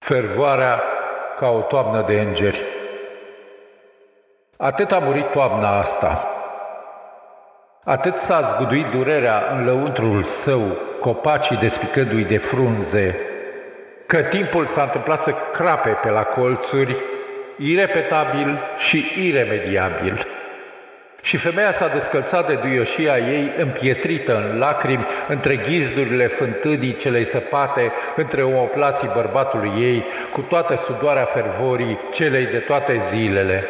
Fervoarea ca o toamnă de îngeri. Atât a murit toamna asta, atât s-a zguduit durerea în lăuntrul său, copacii despicându-i de frunze, că timpul s-a întâmplat să crape pe la colțuri, irepetabil și iremediabil. Și femeia s-a descălțat de duioșia ei împietrită în lacrimi, între ghizdurile fântânii celei săpate, între omoplații bărbatului ei, cu toată sudoarea fervorii celei de toate zilele.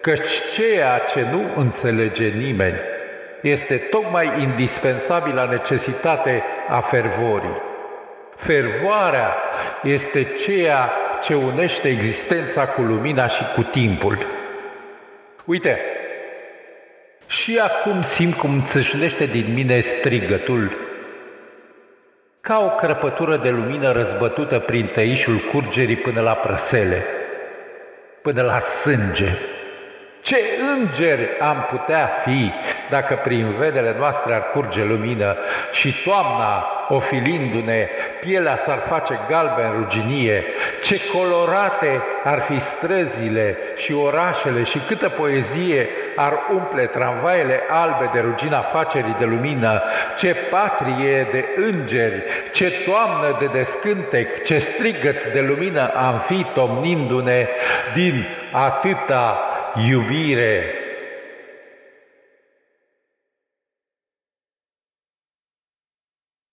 Căci ceea ce nu înțelege nimeni este tocmai indispensabilă necesitate a fervorii. Fervoarea este ceea ce unește existența cu lumina și cu timpul. Uite, și acum simt cum țâșnește din mine strigătul, ca o crăpătură de lumină răzbătută prin tăișul curgerii până la prăsele, până la sânge. Ce îngeri am putea fi dacă prin vedele noastre ar curge lumină și toamna, ofilindu-ne, pielea s-ar face galben ruginie, ce colorate ar fi străzile și orașele și câtă poezie ar umple tramvaiele albe de rugina facerii de lumină, ce patrie de îngeri, ce toamnă de descântec, ce strigăt de lumină am fi tomnindu-ne din atâta iubire